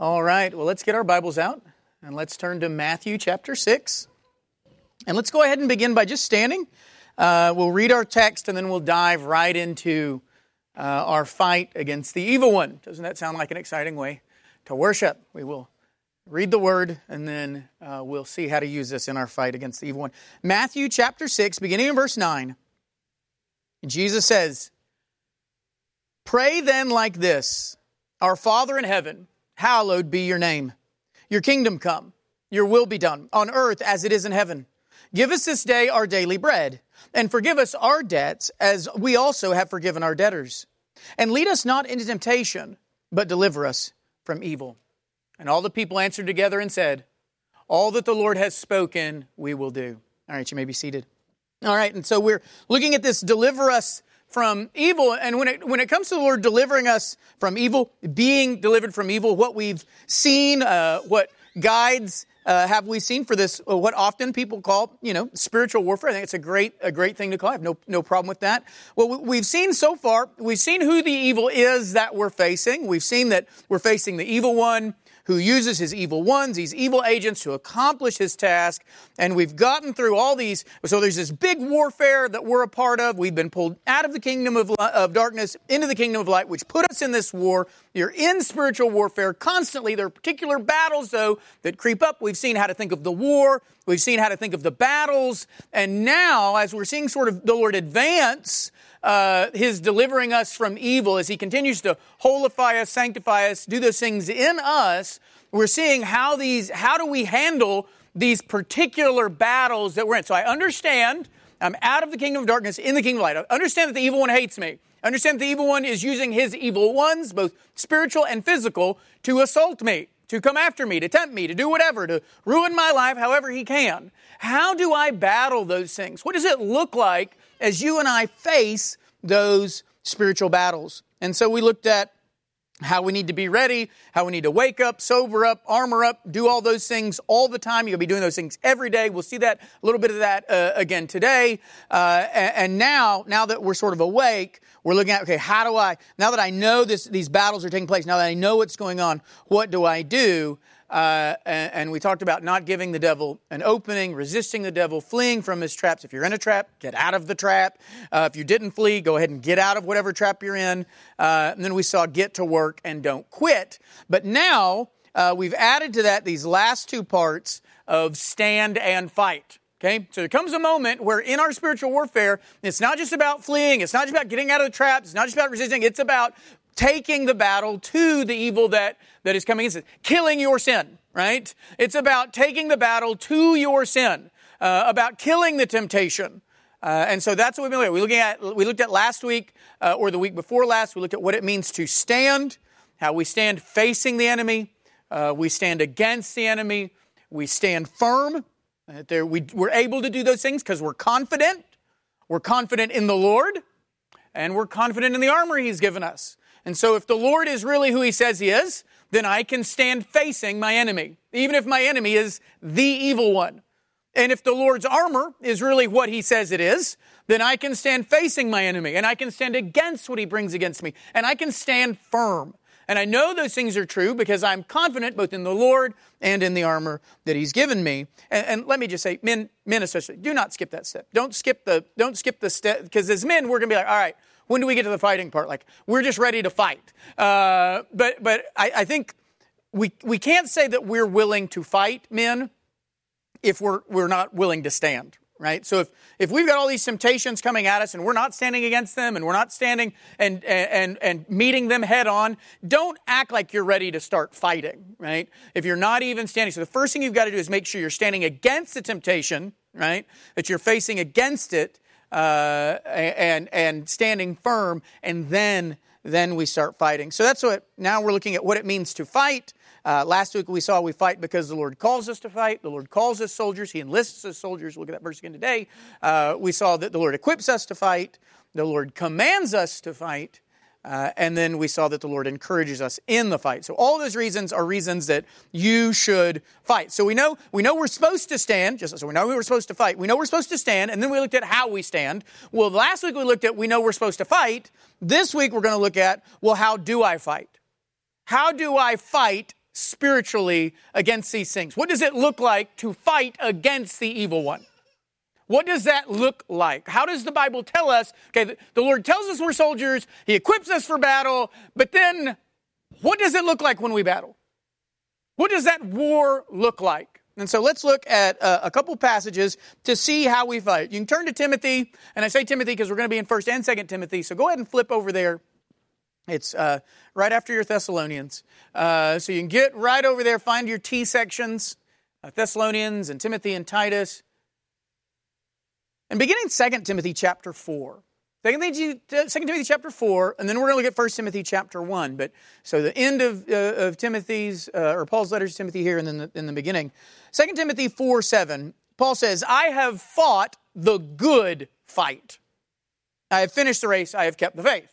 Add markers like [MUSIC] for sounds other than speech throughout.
All right, well, let's get our Bibles out and let's turn to Matthew chapter 6. And let's go ahead and begin by just standing. Uh, we'll read our text and then we'll dive right into uh, our fight against the evil one. Doesn't that sound like an exciting way to worship? We will read the word and then uh, we'll see how to use this in our fight against the evil one. Matthew chapter 6, beginning in verse 9. Jesus says, Pray then like this Our Father in heaven, hallowed be your name. Your kingdom come, your will be done, on earth as it is in heaven. Give us this day our daily bread, and forgive us our debts as we also have forgiven our debtors. And lead us not into temptation, but deliver us from evil. And all the people answered together and said, All that the Lord has spoken, we will do. All right, you may be seated. All right, and so we're looking at this deliver us from evil. And when it, when it comes to the Lord delivering us from evil, being delivered from evil, what we've seen, uh, what guides uh, have we seen for this, uh, what often people call, you know, spiritual warfare. I think it's a great, a great thing to call. I have no, no problem with that. Well, we've seen so far, we've seen who the evil is that we're facing. We've seen that we're facing the evil one who uses his evil ones, these evil agents to accomplish his task. And we've gotten through all these. So there's this big warfare that we're a part of. We've been pulled out of the kingdom of, of darkness into the kingdom of light, which put us in this war. You're in spiritual warfare constantly. There are particular battles, though, that creep up. We've seen how to think of the war. We've seen how to think of the battles. And now, as we're seeing sort of the Lord advance, uh, his delivering us from evil, as he continues to holify us, sanctify us, do those things in us, we're seeing how these, how do we handle these particular battles that we're in. So I understand I'm out of the kingdom of darkness in the kingdom of light. I understand that the evil one hates me. I understand that the evil one is using his evil ones, both spiritual and physical, to assault me, to come after me, to tempt me, to do whatever, to ruin my life however he can. How do I battle those things? What does it look like as you and I face those spiritual battles. And so we looked at how we need to be ready, how we need to wake up, sober up, armor up, do all those things all the time. You'll be doing those things every day. We'll see that a little bit of that uh, again today. Uh, and, and, now, now that we're sort of awake, we're looking at okay, how do I? Now that I know this, these battles are taking place, now that I know what's going on, what do I do? Uh, and, and, we talked about not giving the devil an opening, resisting the devil, fleeing from his traps. If you're in a trap, get out of the trap. Uh, if you didn't flee, go ahead and get out of whatever trap you're in. Uh, and then we saw get to work and don't quit. But now uh, we've added to that these last two parts of stand and fight. Okay, so there comes a moment where in our spiritual warfare, it's not just about fleeing, it's not just about getting out of the traps, it's not just about resisting, it's about taking the battle to the evil that, that is coming against it, killing your sin, right? It's about taking the battle to your sin, uh, about killing the temptation. Uh, and so that's what we've been looking at. We, at, we looked at last week, uh, or the week before last, we looked at what it means to stand, how we stand facing the enemy, uh, we stand against the enemy, we stand firm. Uh, there, we, we're able to do those things because we're confident. We're confident in the Lord, and we're confident in the armor He's given us. And so if the Lord is really who he says he is, then I can stand facing my enemy, even if my enemy is the evil one. And if the Lord's armor is really what he says it is, then I can stand facing my enemy and I can stand against what he brings against me and I can stand firm. And I know those things are true because I'm confident both in the Lord and in the armor that He's given me. And, and let me just say, men, men especially, do not skip that step. Don't skip the, don't skip the step because as men, we're going to be like, all right, when do we get to the fighting part? Like, we're just ready to fight. Uh, but but I, I think we, we can't say that we're willing to fight men if we're, we're not willing to stand, right? So if, if we've got all these temptations coming at us and we're not standing against them and we're not standing and, and, and meeting them head on, don't act like you're ready to start fighting, right? If you're not even standing. So the first thing you've got to do is make sure you're standing against the temptation, right? That you're facing against it uh, and and standing firm, and then then we start fighting. So that's what now we're looking at what it means to fight. Uh, last week we saw we fight because the Lord calls us to fight. The Lord calls us soldiers. He enlists us soldiers. Look at that verse again today. Uh, we saw that the Lord equips us to fight. The Lord commands us to fight. Uh, and then we saw that the Lord encourages us in the fight. So all those reasons are reasons that you should fight. So we know we know we're supposed to stand. Just so we know we were supposed to fight. We know we're supposed to stand, and then we looked at how we stand. Well, last week we looked at we know we're supposed to fight. This week we're going to look at well, how do I fight? How do I fight spiritually against these things? What does it look like to fight against the evil one? What does that look like? How does the Bible tell us? Okay, the, Lord tells us we're soldiers, He equips us for battle, but then what does it look like when we battle? What does that war look like? And so let's look at uh, a couple passages to see how we fight. You can turn to Timothy, and I say Timothy because we're going to be in 1st and 2nd Timothy, so go ahead and flip over there. It's uh, right after your Thessalonians. Uh, so you can get right over there, find your T sections, uh, Thessalonians and Timothy and Titus. And beginning 2 Timothy chapter 4. 2 Timothy, 2 Timothy chapter 4, and then we're going to look at 1 Timothy chapter 1. But so the end of, uh, of Timothy's, uh, or Paul's letters to Timothy here, and then the, in the beginning. 2 Timothy 4 7, Paul says, I have fought the good fight. I have finished the race, I have kept the faith.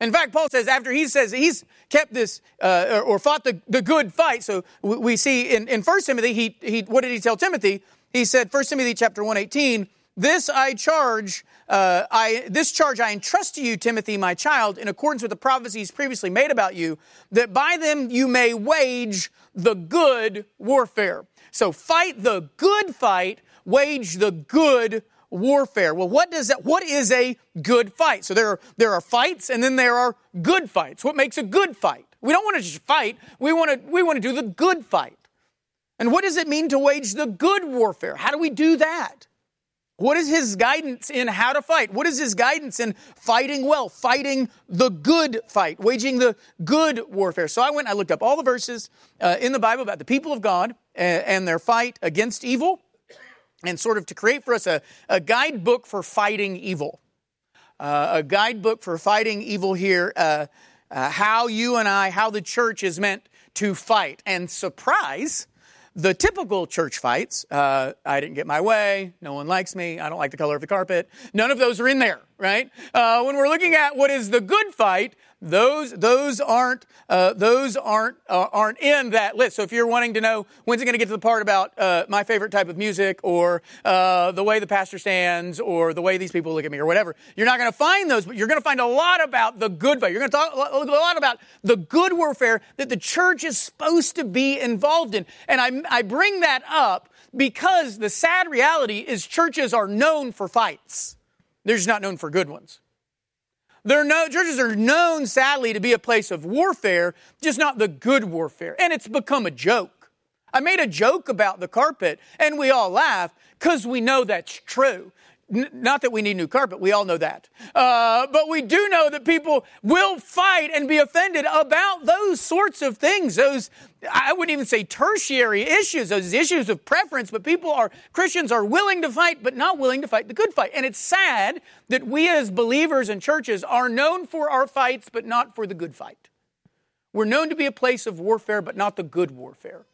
In fact, Paul says after he says he's kept this uh, or, fought the, the good fight. So we, we see in, in 1 Timothy, he, he, what did he tell Timothy? He said, 1 Timothy chapter 118, this I charge, uh, I, this charge I entrust to you, Timothy, my child, in accordance with the prophecies previously made about you, that by them you may wage the good warfare. So fight the good fight, wage the good warfare. Well, what does that, what is a good fight? So there are, there are fights and then there are good fights. What makes a good fight? We don't want to just fight. We want to, we want to do the good fight. And what does it mean to wage the good warfare? How do we do that? What is his guidance in how to fight? What is his guidance in fighting well, fighting the good fight, waging the good warfare? So I went, I looked up all the verses uh, in the Bible about the people of God and, and, their fight against evil, and sort of to create for us a, a guidebook for fighting evil. Uh, a guidebook for fighting evil here, uh, uh how you and I, how the church is meant to fight. And surprise, the typical church fights, uh, I didn't get my way, no one likes me, I don't like the color of the carpet, none of those are in there, right? Uh, when we're looking at what is the good fight, those those aren't uh, those aren't uh, aren't in that list. So if you're wanting to know when's it going to get to the part about uh, my favorite type of music or uh, the way the pastor stands or the way these people look at me or whatever, you're not going to find those. But you're going to find a lot about the good fight. You're going to talk a lot about the good warfare that the church is supposed to be involved in. And I I bring that up because the sad reality is churches are known for fights. They're just not known for good ones. They're no, churches are known, sadly, to be a place of warfare, just not the good warfare. And it's become a joke. I made a joke about the carpet, and we all laughed because we know that's true. N- not that we need new carpet, we all know that. Uh, but we do know that people will fight and be offended about those sorts of things. Those, I wouldn't even say tertiary issues, those issues of preference, but people are, Christians are willing to fight, but not willing to fight the good fight. And it's sad that we as believers and churches are known for our fights, but not for the good fight. We're known to be a place of warfare, but not the good warfare.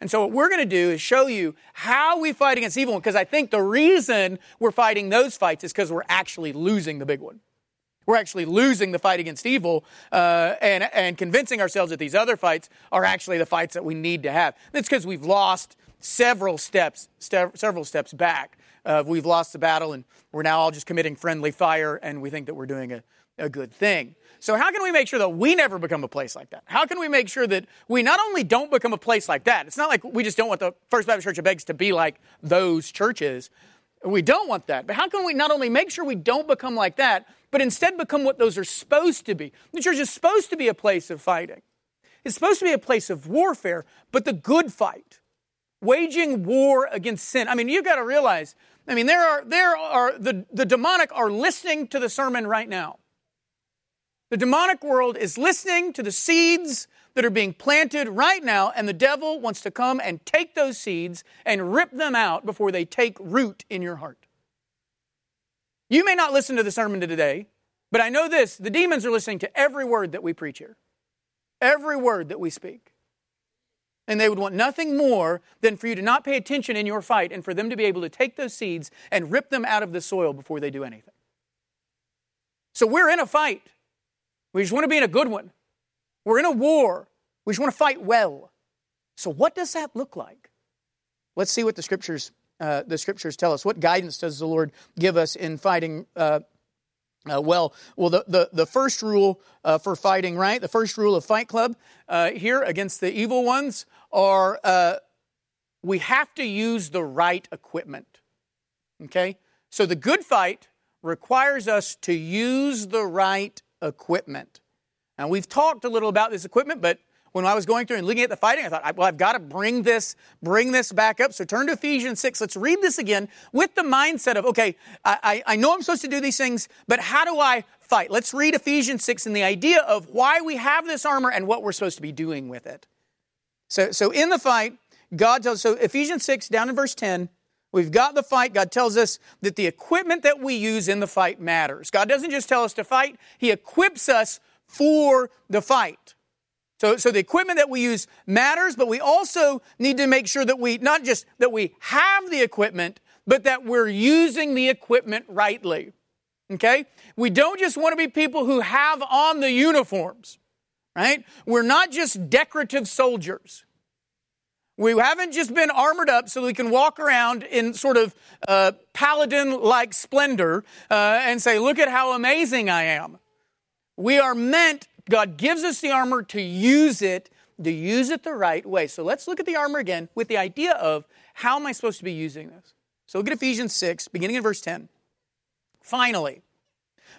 And so, what we're going to do is show you how we fight against evil, because I think the reason we're fighting those fights is because we're actually losing the big one. We're actually losing the fight against evil uh, and, and convincing ourselves that these other fights are actually the fights that we need to have. That's because we've lost several steps, st- several steps back. Uh, we've lost the battle, and we're now all just committing friendly fire, and we think that we're doing a, a good thing. So, how can we make sure that we never become a place like that? How can we make sure that we not only don't become a place like that? It's not like we just don't want the First Baptist Church of Beggs to be like those churches. We don't want that. But how can we not only make sure we don't become like that, but instead become what those are supposed to be? The church is supposed to be a place of fighting, it's supposed to be a place of warfare, but the good fight, waging war against sin. I mean, you've got to realize, I mean, there are, there are, the, the demonic are listening to the sermon right now. The demonic world is listening to the seeds that are being planted right now, and the devil wants to come and take those seeds and rip them out before they take root in your heart. You may not listen to the sermon today, but I know this the demons are listening to every word that we preach here, every word that we speak. And they would want nothing more than for you to not pay attention in your fight and for them to be able to take those seeds and rip them out of the soil before they do anything. So we're in a fight. We just want to be in a good one. We're in a war. We just want to fight well. So, what does that look like? Let's see what the scriptures uh, the scriptures tell us. What guidance does the Lord give us in fighting uh, Uh, well, well, the, the, the first rule uh, for fighting, right? The first rule of Fight Club uh, here against the evil ones are uh, we have to use the right equipment. Okay? So the good fight requires us to use the right equipment. Now, we've talked a little about this equipment, but when I was going through and looking at the fighting, I thought, well, I've got to bring this, bring this back up. So turn to Ephesians 6. Let's read this again with the mindset of, okay, I, I know I'm supposed to do these things, but how do I fight? Let's read Ephesians 6 and the idea of why we have this armor and what we're supposed to be doing with it. So, so in the fight, God tells, so Ephesians 6, down in verse 10, We've got the fight. God tells us that the equipment that we use in the fight matters. God doesn't just tell us to fight, He equips us for the fight. So, so the equipment that we use matters, but we also need to make sure that we, not just that we have the equipment, but that we're using the equipment rightly. Okay? We don't just want to be people who have on the uniforms, right? We're not just decorative soldiers. We haven't just been armored up so we can walk around in sort of uh, paladin like splendor uh, and say, Look at how amazing I am. We are meant God gives us the armor to use it, to use it the right way. So let's look at the armor again with the idea of how am I supposed to be using this? So look at Ephesians 6, beginning in verse 10. Finally,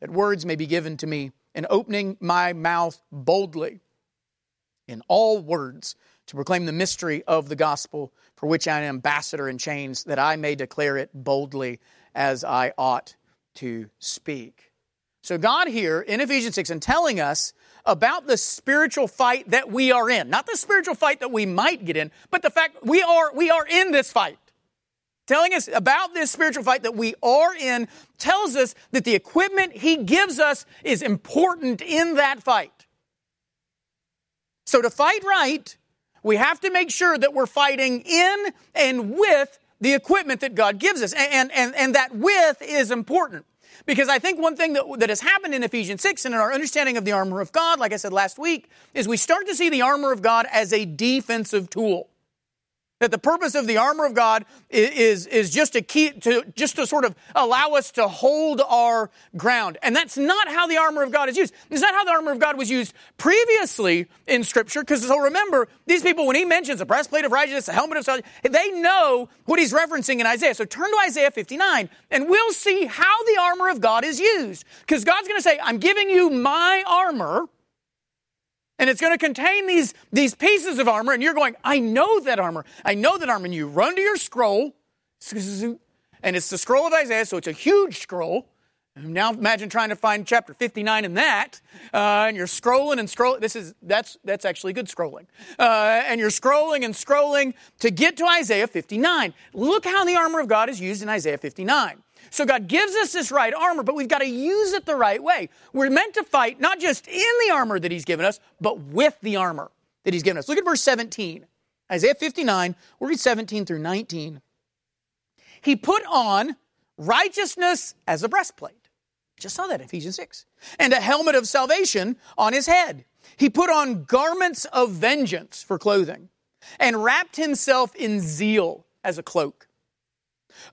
that words may be given to me in opening my mouth boldly in all words to proclaim the mystery of the gospel for which I am ambassador in chains, that I may declare it boldly as I ought to speak. So, God here in Ephesians 6 and telling us about the spiritual fight that we are in, not the spiritual fight that we might get in, but the fact we are, we are in this fight. Telling us about this spiritual fight that we are in tells us that the equipment He gives us is important in that fight. So, to fight right, we have to make sure that we're fighting in and with the equipment that God gives us. And, and, and that with is important. Because I think one thing that, that has happened in Ephesians 6 and in our understanding of the armor of God, like I said last week, is we start to see the armor of God as a defensive tool. That the purpose of the armor of God is, is just to keep, to, just to sort of allow us to hold our ground. And that's not how the armor of God is used. It's not how the armor of God was used previously in scripture. Because so remember, these people, when he mentions a breastplate of righteousness, a helmet of salvation, they know what he's referencing in Isaiah. So turn to Isaiah 59 and we'll see how the armor of God is used. Because God's going to say, I'm giving you my armor and it's going to contain these, these pieces of armor, and you're going, I know that armor. I know that armor. And you run to your scroll, and it's the scroll of Isaiah, so it's a huge scroll. Now imagine trying to find chapter 59 in that, uh, and you're scrolling and scrolling. This is that's that's actually good scrolling, uh, and you're scrolling and scrolling to get to Isaiah 59. Look how the armor of God is used in Isaiah 59. So God gives us this right armor, but we've got to use it the right way. We're meant to fight not just in the armor that He's given us, but with the armor that He's given us. Look at verse 17. Isaiah 59, we'll read 17 through 19. He put on righteousness as a breastplate. Just saw that in Ephesians 6. And a helmet of salvation on his head. He put on garments of vengeance for clothing and wrapped himself in zeal as a cloak.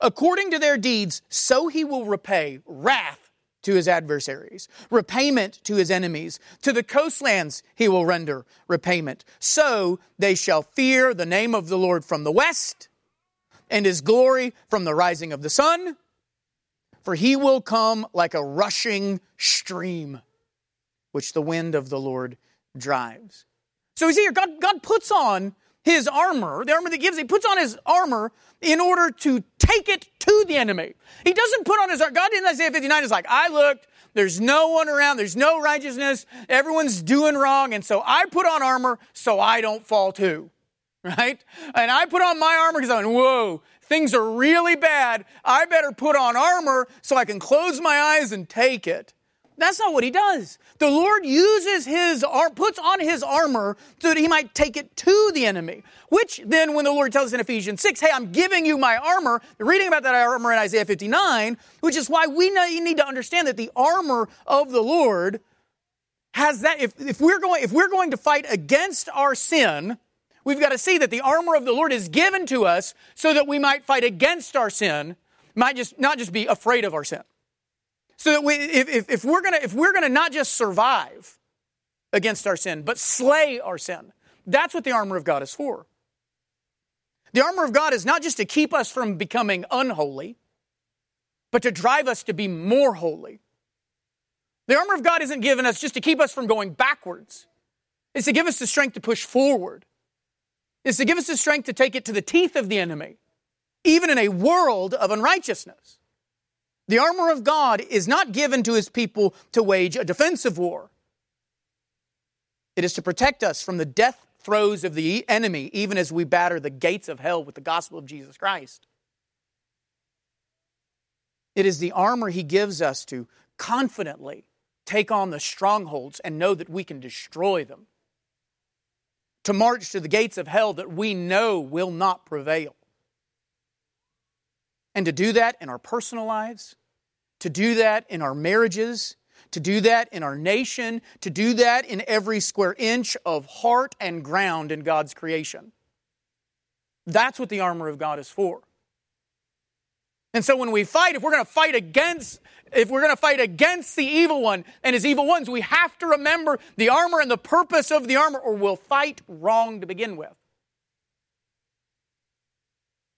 According to their deeds, so he will repay wrath to his adversaries, repayment to his enemies. To the coastlands he will render repayment. So they shall fear the name of the Lord from the west, and his glory from the rising of the sun, for he will come like a rushing stream, which the wind of the Lord drives. So he's here. God, God puts on his armor, the armor that gives, he puts on his armor in order to take it to the enemy. He doesn't put on his armor. God in Isaiah 59 is like, I looked, there's no one around, there's no righteousness, everyone's doing wrong, and so I put on armor so I don't fall too. [LAUGHS] Right? And I put on my armor because I'm, whoa, things are really bad. I better put on armor so I can close my eyes and take it. That's not what he does. The Lord uses his puts on his armor so that he might take it to the enemy. Which then, when the Lord tells us in Ephesians 6, hey, I'm giving you my armor, reading about that armor in Isaiah 59, which is why we need to understand that the armor of the Lord has that. If, if, we're going, if we're going to fight against our sin, we've got to see that the armor of the Lord is given to us so that we might fight against our sin, might just not just be afraid of our sin. So that we, if, if, we're gonna, if we're gonna not just survive against our sin, but slay our sin, that's what the armor of God is for. The armor of God is not just to keep us from becoming unholy, but to drive us to be more holy. The armor of God isn't given us just to keep us from going backwards. It's to give us the strength to push forward. It's to give us the strength to take it to the teeth of the enemy, even in a world of unrighteousness. The armor of God is not given to his people to wage a defensive war. It is to protect us from the death throes of the enemy, even as we batter the gates of hell with the gospel of Jesus Christ. It is the armor he gives us to confidently take on the strongholds and know that we can destroy them. To march to the gates of hell that we know will not prevail. And to do that in our personal lives, to do that in our marriages, to do that in our nation, to do that in every square inch of heart and ground in God's creation. That's what the armor of God is for. And so when we fight, if we're going to fight against if we're going to fight against the evil one and his evil ones, we have to remember the armor and the purpose of the armor or we'll fight wrong to begin with.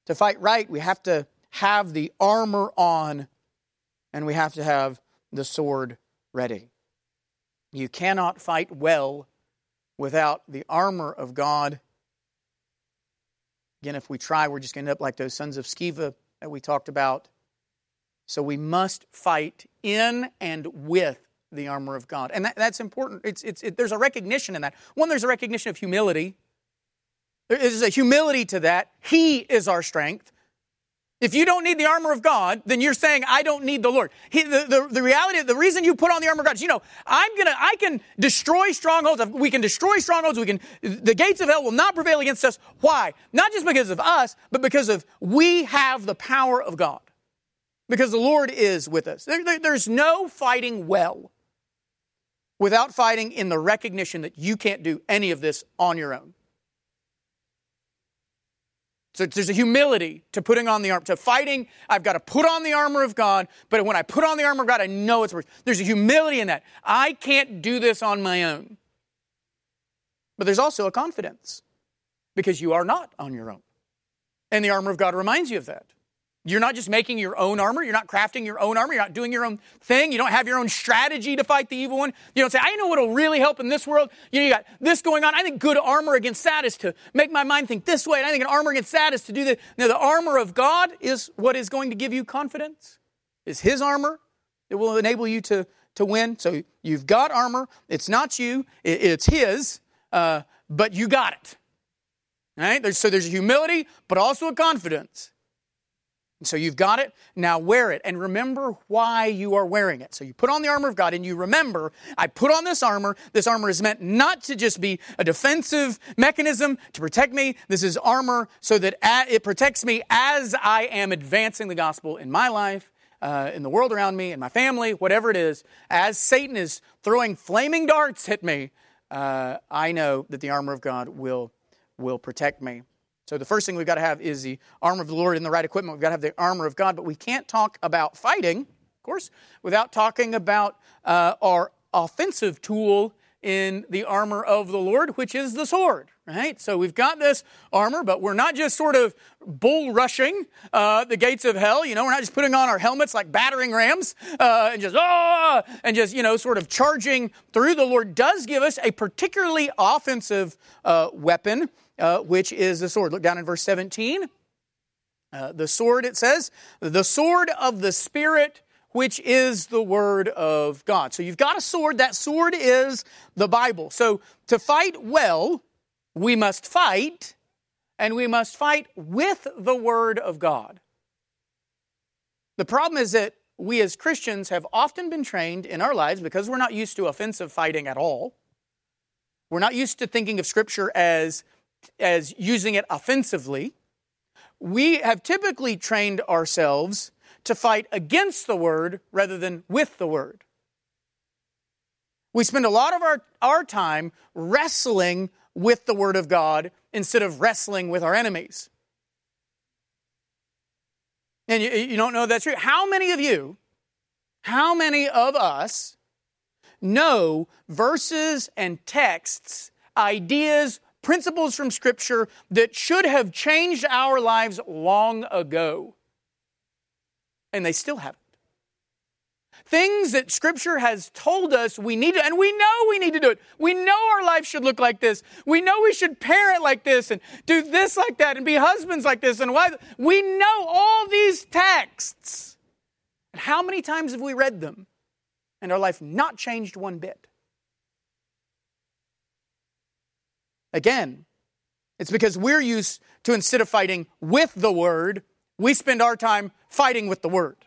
To fight right, we have to have the armor on and we have to have the sword ready. You cannot fight well without the armor of God. Again, if we try, we're just going to end up like those sons of Sceva that we talked about. So we must fight in and with the armor of God. And that, that's important. It's, it's, it, there's a recognition in that. One, there's a recognition of humility. There is a humility to that. He is our strength. If you don't need the armor of God, then you're saying, I don't need the Lord. He, the, the, the, reality, the reason you put on the armor of God is, you know, I'm gonna, I can destroy strongholds. We can destroy strongholds. We can, the gates of hell will not prevail against us. Why? Not just because of us, but because of we have the power of God. Because the Lord is with us. There, there, there's no fighting well without fighting in the recognition that you can't do any of this on your own. So there's a humility to putting on the armor, to fighting. I've got to put on the armor of God, but when I put on the armor of God, I know it's worth. There's a humility in that. I can't do this on my own. But there's also a confidence because you are not on your own. And the armor of God reminds you of that. You're not just making your own armor. You're not crafting your own armor. You're not doing your own thing. You don't have your own strategy to fight the evil one. You don't say, I know what'll really help in this world. You, know, you got this going on. I think good armor against that is to make my mind think this way. And I think an armor against that is to do the, now the armor of God is what is going to give you confidence. Is His armor. It will enable you to, to win. So you've got armor. It's not you. It, it's His, uh, but you got it. All right? There's, so there's humility, but also a confidence. So you've got it, now wear it and remember why you are wearing it. So you put on the armor of God and you remember, I put on this armor. This armor is meant not to just be a defensive mechanism to protect me. This is armor so that it protects me as I am advancing the gospel in my life, uh, in the world around me, in my family, whatever it is. As Satan is throwing flaming darts at me, uh, I know that the armor of God will, will protect me. So the first thing we've got to have is the armor of the Lord and the right equipment. We've got to have the armor of God, but we can't talk about fighting, of course, without talking about uh, our offensive tool in the armor of the Lord, which is the sword, right? So we've got this armor, but we're not just sort of bull rushing uh, the gates of hell. You know, we're not just putting on our helmets like battering rams uh, and just ah and just you know sort of charging through. The Lord does give us a particularly offensive uh, weapon, uh, which is the sword. Look down in verse 17. Uh, the sword, it says, the sword of the Spirit which is the Word of God. So you've got a sword. That sword is the Bible. So to fight well, we must fight, and we must fight with the Word of God. The problem is that we as Christians have often been trained in our lives because we're not used to offensive fighting at all. We're not used to thinking of Scripture as, as using it offensively. We have typically trained ourselves to fight against the word rather than with the word. We spend a lot of our, our time wrestling with the word of God instead of wrestling with our enemies. And you, you don't know that's true. How many of you, how many of us know verses and texts, ideas, principles from Scripture that should have changed our lives long ago? and they still haven't. Things that Scripture has told us we need to, and we know we need to do it. We know our life should look like this. We know we should parent like this and do this like that and be husbands like this and why. We know all these texts. And how many times have we read them and our life not changed one bit? Again, it's because we're used to instead of fighting with the word, we spend our time fighting with the word.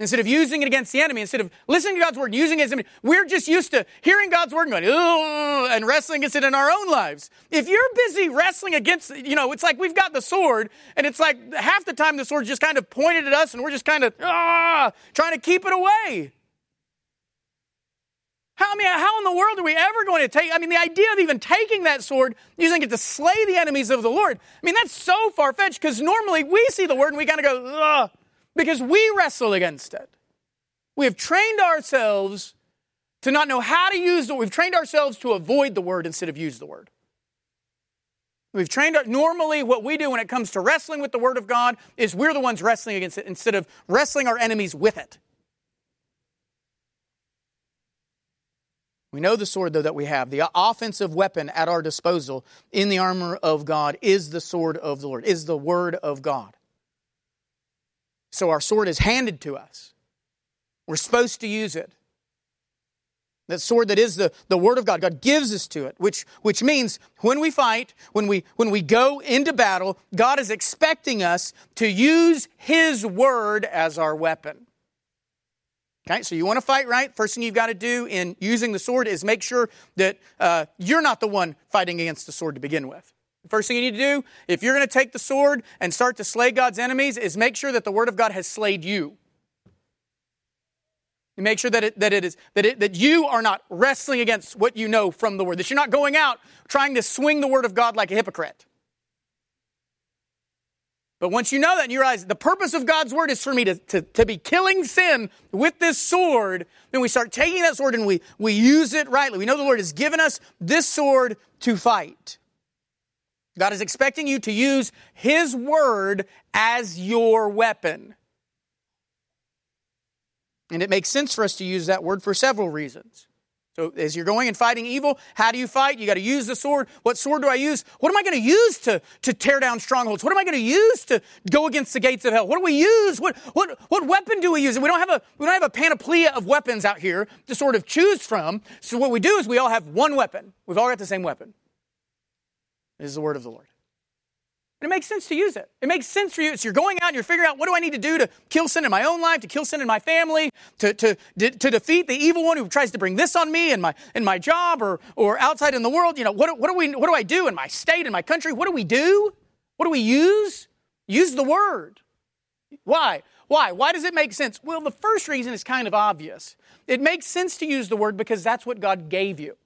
Instead of using it against the enemy, instead of listening to God's word, using it as enemy, we're just used to hearing God's word and going, Ugh, and wrestling against it in our own lives. If you're busy wrestling against, you know, it's like we've got the sword, and it's like half the time the sword's just kind of pointed at us, and we're just kind of ah, trying to keep it away. How, I mean, how in the world are we ever going to take? I mean, the idea of even taking that sword, using it to slay the enemies of the Lord, I mean, that's so far fetched because normally we see the word and we kind of go, ugh, because we wrestle against it. We have trained ourselves to not know how to use it. We've trained ourselves to avoid the word instead of use the word. We've trained our, normally what we do when it comes to wrestling with the word of God is we're the ones wrestling against it instead of wrestling our enemies with it. We know the sword, though, that we have. The offensive weapon at our disposal in the armor of God is the sword of the Lord, is the word of God. So our sword is handed to us. We're supposed to use it. That sword that is the, the word of God. God gives us to it, which, which means when we fight, when we, when we go into battle, God is expecting us to use his word as our weapon. Okay, so you want to fight right? First thing you've got to do in using the sword is make sure that uh, you're not the one fighting against the sword to begin with. First thing you need to do, if you're going to take the sword and start to slay God's enemies, is make sure that the Word of God has slayed you. You make sure that it, that it is that it, that you are not wrestling against what you know from the Word. That you're not going out trying to swing the Word of God like a hypocrite. But once you know that and you realize the purpose of God's word is for me to, to, to be killing sin with this sword, then we start taking that sword and we, we use it rightly. We know the Lord has given us this sword to fight. God is expecting you to use His word as your weapon. And it makes sense for us to use that word for several reasons. So as you're going and fighting evil, how do you fight? You got to use the sword. What sword do I use? What am I going to use to, to tear down strongholds? What am I going to use to go against the gates of hell? What do we use? What, what, what weapon do we use? And we don't have a, we don't have a panoplia of weapons out here to sort of choose from. So what we do is we all have one weapon. We've all got the same weapon. Is the word of the Lord. And it makes sense to use it. It makes sense for you. So you're going out and you're figuring out what do I need to do to kill sin in my own life, to kill sin in my family, to, to, to defeat the evil one who tries to bring this on me in my, in my job or, or outside in the world. You know, what, what, do we, what do I do in my state, in my country? What do we do? What do we use? Use the word. Why? Why? Why does it make sense? Well, the first reason is kind of obvious. It makes sense to use the word because that's what God gave you.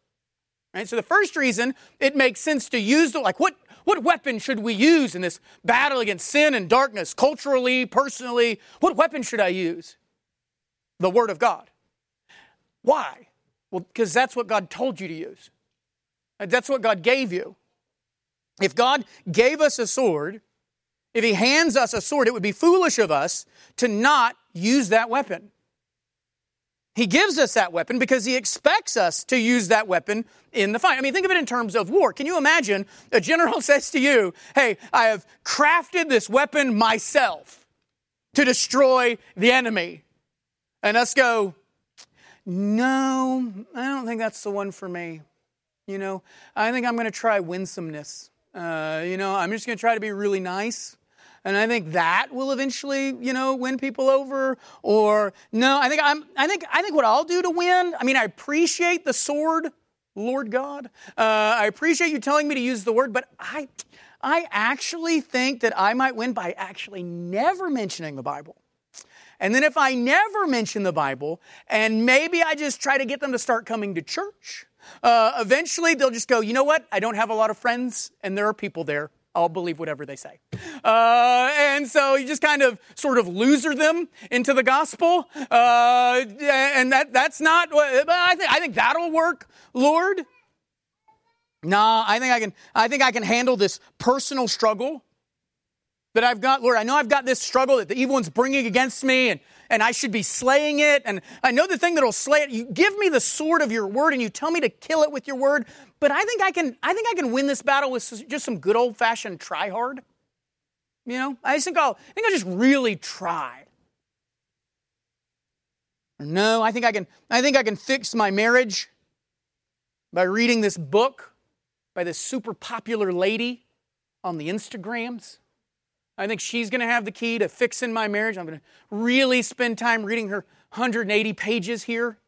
Right? So the first reason it makes sense to use the like what what weapon should we use in this battle against sin and darkness, culturally, personally? What weapon should I use? The Word of God. Why? Well, because that's what God told you to use. Uh, that's what God gave you. If God gave us a sword, if He hands us a sword, it would be foolish of us to not use that weapon. He gives us that weapon because he expects us to use that weapon in the fight. I mean, think of it in terms of war. Can you imagine a general [LAUGHS] says to you, Hey, I have crafted this weapon myself to destroy the enemy. And us go, No, I don't think that's the one for me. You know, I think I'm going to try winsomeness. Uh, you know, I'm just going to try to be really nice. And I think that will eventually, you know, win people over. Or no, I think I'm, I think, I think what I'll do to win, I mean, I appreciate the sword, Lord God. Uh, I appreciate you telling me to use the word, but I, I actually think that I might win by actually never mentioning the Bible. And then if I never mention the Bible, and maybe I just try to get them to start coming to church, uh, eventually they'll just go, you know what? I don't have a lot of friends, and there are people there. I'll believe whatever they say. Uh, and so you just kind of sort of loser them into the gospel. Uh, and that, that's not, I think, I think that'll work, Lord. Nah, I think I can, I think I can handle this personal struggle that I've got. Lord, I know I've got this struggle that the evil one's bringing against me and, and I should be slaying it. And I know the thing that'll slay it. You give me the sword of your word and you tell me to kill it with your word. But I think I can, I think I can win this battle with just some good old fashioned try hard. You know, I think I'll, I think I'll just really try. No, I think I can, I think I can fix my marriage by reading this book by this super popular lady on the Instagrams. I think she's going to have the key to fixing my marriage. I'm going to really spend time reading her 180 pages here.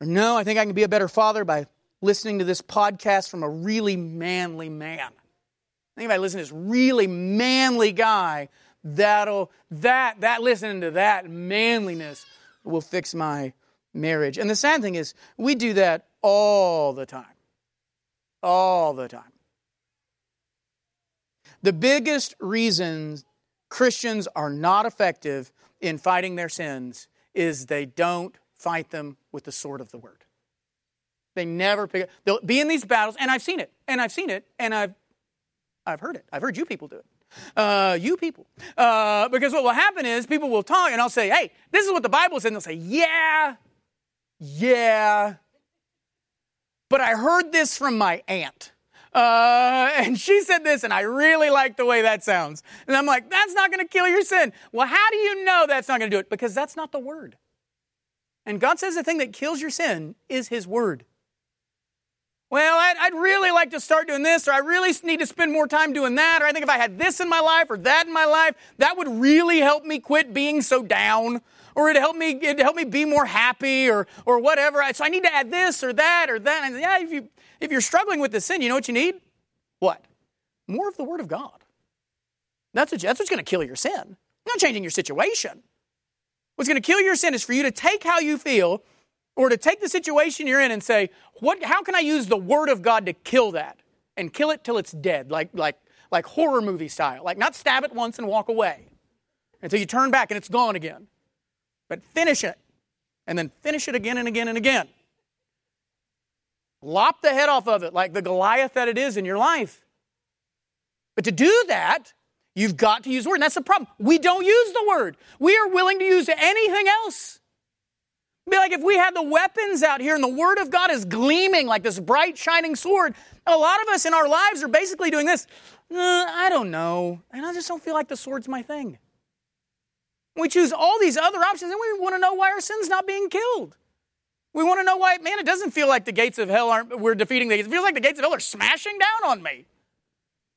Or no, I think I can be a better father by listening to this podcast from a really manly man. I think if I listen to this really manly guy, that'll that that listening to that manliness will fix my marriage. And the sad thing is, we do that all the time. All the time. The biggest reason Christians are not effective in fighting their sins is they don't fight them with the sword of the word. They never pick up. They'll be in these battles, and I've seen it, and I've seen it, and I've, I've heard it. I've heard you people do it. Uh, you people. Uh, because what will happen is people will talk, and I'll say, hey, this is what the Bible says, and they'll say, yeah, yeah. But I heard this from my aunt. Uh, and she said this, and I really like the way that sounds. And I'm like, that's not going to kill your sin. Well, how do you know that's not going to do it? Because that's not the word. And God says the thing that kills your sin is His Word. Well, I'd, I'd, really like to start doing this, or I really need to spend more time doing that, or I think if I had this in my life or that in my life, that would really help me quit being so down, or it'd help me, it'd help me be more happy, or, or whatever. So I need to add this or that or that. And yeah, if, you, if you're struggling with the sin, you know what you need? What? More of the Word of God. That's, what, that's what's going to kill your sin. not changing your situation. What's going to kill your sin is for you to take how you feel or to take the situation you're in and say, what, how can I use the Word of God to kill that? And kill it till it's dead, like, like, like horror movie style. Like not stab it once and walk away until you turn back and it's gone again. But finish it. And then finish it again and again and again. Lop the head off of it like the Goliath that it is in your life. But to do that, You've got to use the word. And that's the problem. We don't use the word. We are willing to use anything else. Be like if we had the weapons out here and the word of God is gleaming like this bright, shining sword, a lot of us in our lives are basically doing this. Uh, I don't know. And I just don't feel like the sword's my thing. We choose all these other options and we want to know why our sin's not being killed. We want to know why, man, it doesn't feel like the gates of hell aren't, we're defeating the gates. It feels like the gates of hell are smashing down on me.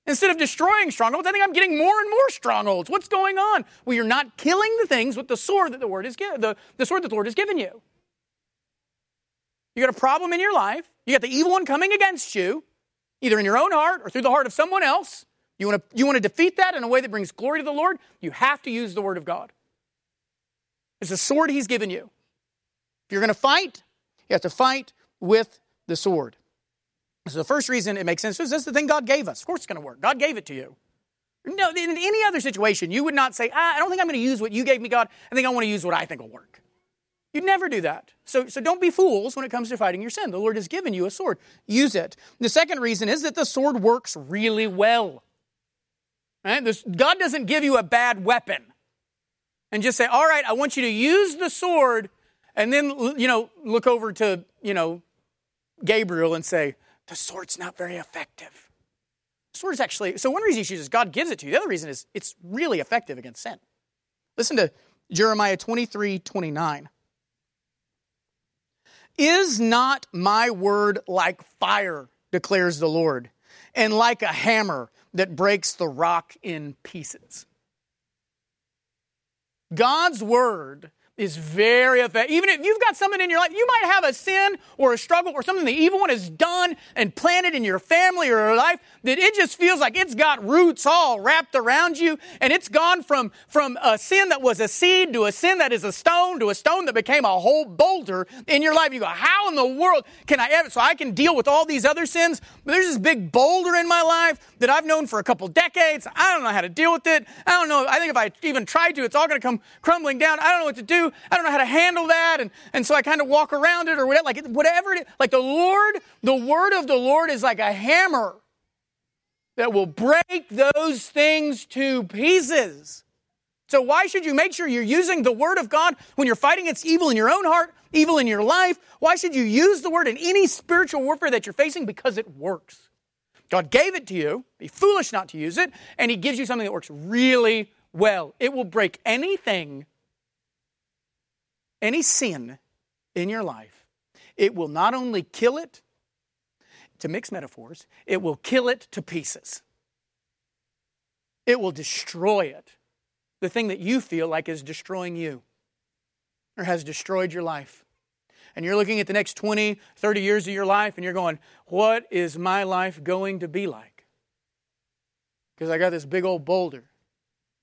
Instead of destroying strongholds, I think I'm getting more and more strongholds. What's going on? Well, you're not killing the things with the sword that the word is the, the sword that the Lord has given you. You got a problem in your life. You got the evil one coming against you, either in your own heart or through the heart of someone else. You want to you want to defeat that in a way that brings glory to the Lord. You have to use the word of God. It's a sword He's given you. If you're going to fight, you have to fight with the sword. So the first reason it makes sense is this is the thing God gave us. Of course it's going to work. God gave it to you. No, in any other situation, you would not say, ah, I don't think I'm going to use what you gave me, God. I think I want to use what I think will work. You'd never do that. So, so don't be fools when it comes to fighting your sin. The Lord has given you a sword. Use it. The second reason is that the sword works really well. Right? This, God doesn't give you a bad weapon and just say, all right, I want you to use the sword and then, you know, look over to, you know, Gabriel and say, the sword's not very effective. The sword is actually, so one reason he chooses, God gives it to you. The other reason is it's really effective against sin. Listen to Jeremiah 23, 29. Is not my word like fire, declares the Lord, and like a hammer that breaks the rock in pieces? God's word is very effective. Even if you've got something in your life, you might have a sin or a struggle or something the evil one has done and planted in your family or your life that it just feels like it's got roots all wrapped around you and it's gone from, from a sin that was a seed to a sin that is a stone to a stone that became a whole boulder in your life. You go, how in the world can I ever, so I can deal with all these other sins, but there's this big boulder in my life that I've known for a couple decades. I don't know how to deal with it. I don't know. I think if I even tried to, it's all going to come crumbling down. I don't know what to do. I don't know how to handle that. And, and so I kind of walk around it or whatever, like whatever it is. Like the Lord, the word of the Lord is like a hammer that will break those things to pieces. So why should you make sure you're using the word of God when you're fighting against evil in your own heart, evil in your life? Why should you use the word in any spiritual warfare that you're facing? Because it works. God gave it to you. Be foolish not to use it. And He gives you something that works really well. It will break anything any sin in your life, it will not only kill it, to mix metaphors, it will kill it to pieces. It will destroy it. The thing that you feel like is destroying you or has destroyed your life. And you're looking at the next 20, 30 years of your life and you're going, what is my life going to be like? Because I got this big old boulder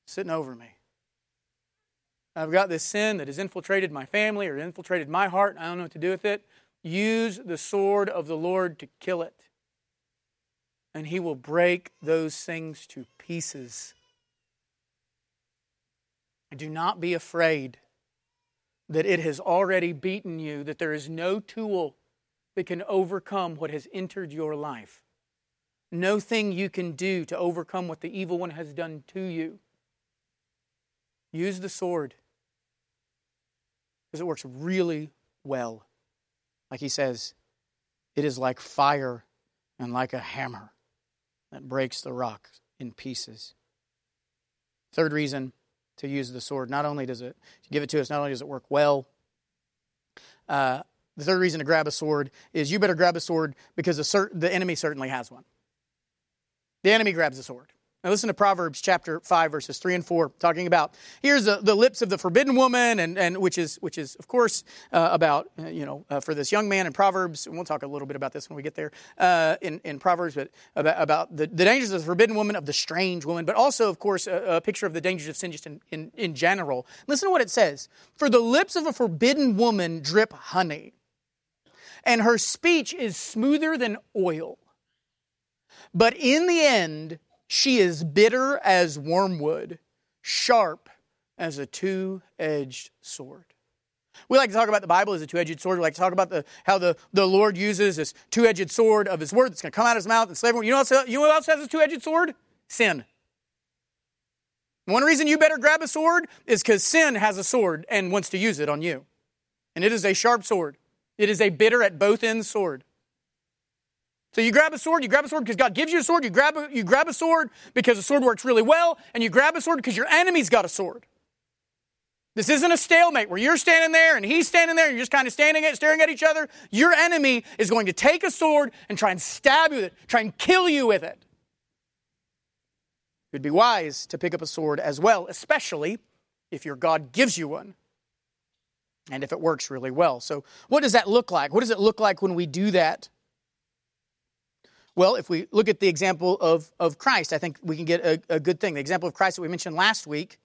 sitting over me. I've got this sin that has infiltrated my family or infiltrated my heart. I don't know what to do with it. Use the sword of the Lord to kill it. And He will break those things to pieces. Do not be afraid that it has already beaten you, that there is no tool that can overcome what has entered your life. No thing you can do to overcome what the evil one has done to you. Use the sword because it works really well. Like he says, it is like fire and like a hammer that breaks the rock in pieces. Third reason to use the sword not only does it give it to us, not only does it work well, uh, the third reason to grab a sword is you better grab a sword because the, the enemy certainly has one. The enemy grabs a sword. Now listen to Proverbs chapter 5 verses 3 and 4 talking about here's the, the lips of the forbidden woman and, and which is which is of course uh, about uh, you know uh, for this young man in Proverbs and we'll talk a little bit about this when we get there uh, in, in Proverbs but about, about the, the dangers of the forbidden woman of the strange woman but also of course a, a picture of the dangers of sin just in, in, in general. Listen to what it says. For the lips of a forbidden woman drip honey and her speech is smoother than oil. But in the end, she is bitter as wormwood, sharp as a two edged sword. We like to talk about the Bible as a two edged sword. We like to talk about the, how the, the Lord uses this two edged sword of His word that's going to come out of His mouth and slay everyone. You know, else, you know what else has a two edged sword? Sin. One reason you better grab a sword is because sin has a sword and wants to use it on you. And it is a sharp sword, it is a bitter at both ends sword. So you grab a sword, you grab a sword because God gives you a sword, you grab a, you grab a sword because the sword works really well, and you grab a sword because your enemy's got a sword. This isn't a stalemate where you're standing there and he's standing there and you're just kind of standing at, staring at each other. Your enemy is going to take a sword and try and stab you with it, try and kill you with it. It'd be wise to pick up a sword as well, especially if your God gives you one and if it works really well. So, what does that look like? What does it look like when we do that? Well, if we look at the example of, of Christ, I think we can get a, a good thing. The example of Christ that we mentioned last week,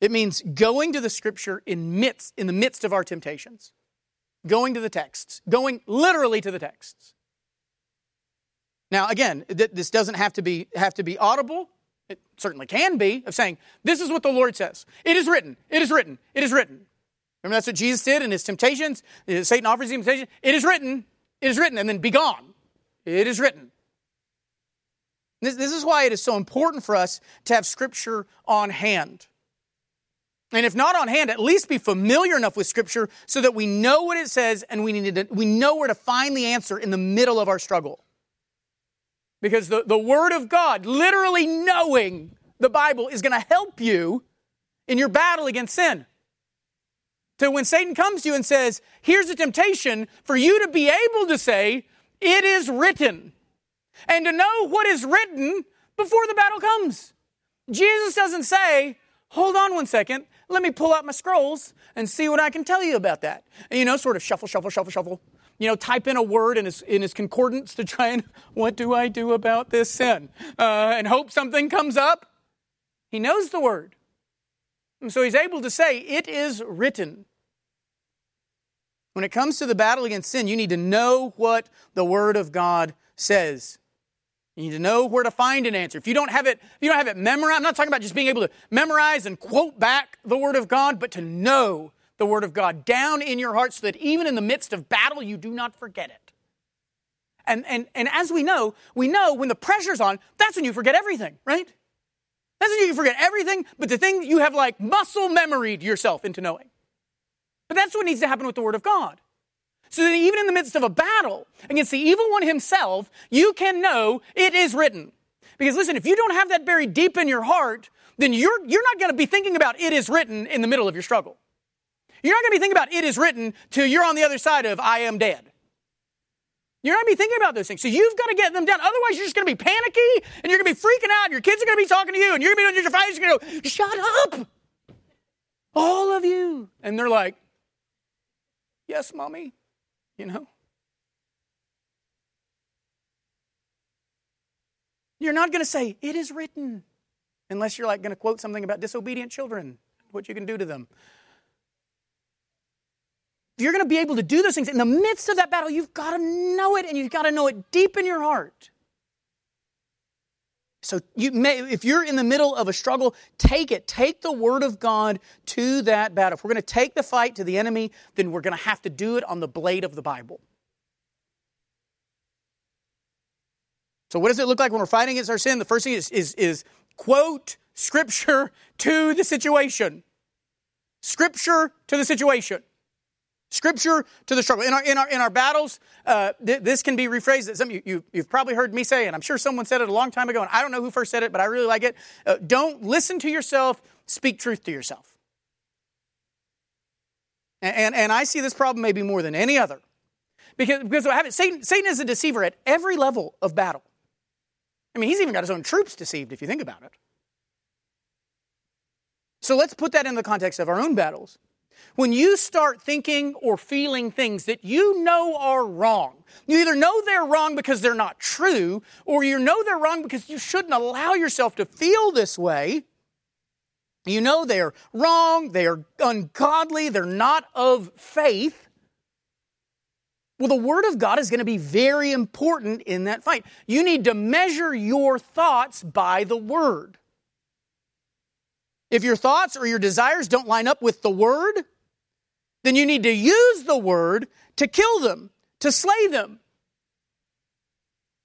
it means going to the scripture in midst, in the midst of our temptations, going to the texts, going literally to the texts. Now, again, th- this doesn't have to be have to be audible. It certainly can be of saying, "This is what the Lord says. It is written. It is written. It is written." Remember that's what Jesus did in his temptations? Satan offers him temptation. It is written. It is written. And then be gone. It is written. This, this is why it is so important for us to have Scripture on hand. And if not on hand, at least be familiar enough with Scripture so that we know what it says and we, need to, we know where to find the answer in the middle of our struggle. Because the, the Word of God, literally knowing the Bible, is going to help you in your battle against sin. So when Satan comes to you and says, Here's a temptation, for you to be able to say, It is written and to know what is written before the battle comes. Jesus doesn't say, hold on one second, let me pull out my scrolls and see what I can tell you about that. And, you know, sort of shuffle, shuffle, shuffle, shuffle. You know, type in a word in his, in his concordance to try and, [LAUGHS] what do I do about this sin? Uh, and hope something comes up. He knows the word. And so he's able to say, it is written. When it comes to the battle against sin, you need to know what the Word of God says. You need to know where to find an answer. If you don't have it, you don't have it memorized, I'm not talking about just being able to memorize and quote back the Word of God, but to know the Word of God down in your heart so that even in the midst of battle, you do not forget it. And, and, and as we know, we know when the pressure's on, that's when you forget everything, right? That's when you forget everything, but the thing you have like muscle memoried yourself into knowing. But that's what needs to happen with the Word of God. So that even in the midst of a battle against the evil one himself, you can know it is written. Because listen, if you don't have that buried deep in your heart, then you're, you're not going to be thinking about it is written in the middle of your struggle. You're not going to be thinking about it is written till you're on the other side of I am dead. You're not going to be thinking about those things. So you've got to get them down. Otherwise, you're just going to be panicky and you're going to be freaking out. And your kids are going to be talking to you and you're going to be on your fight. You're going to go, shut up. All of you. And they're like, yes, mommy you know? You're not going to say, it is written, unless you're like going to quote something about disobedient children, what you can do to them. You're going to be able to do those things in the midst of that battle, you've got to know it and you've got to know it deep in your heart. So you may, if you're in the middle of a struggle, take it. Take the word of God to that battle. If we're going to take the fight to the enemy, then we're going to have to do it on the blade of the Bible. So what does it look like when we're fighting against our sin? The first thing is, is, is quote scripture [LAUGHS] to the situation. Scripture to the situation. Scripture to the struggle. In our, in our, in our battles, uh, th- this can be rephrased. Some you, you, you've probably heard me say, and I'm sure someone said it a long time ago, and I don't know who first said it, but I really like it. Uh, don't listen to yourself, speak truth to yourself. And, and, and I see this problem maybe more than any other. Because, because Satan, Satan is a deceiver at every level of battle. I mean, he's even got his own troops deceived, if you think about it. So let's put that in the context of our own battles. When you start thinking or feeling things that you know are wrong, you either know they're wrong because they're not true, or you know they're wrong because you shouldn't allow yourself to feel this way. You know they're wrong, they're ungodly, they're not of faith. Well, the Word of God is going to be very important in that fight. You need to measure your thoughts by the Word. If your thoughts or your desires don't line up with the Word, then you need to use the word to kill them, to slay them.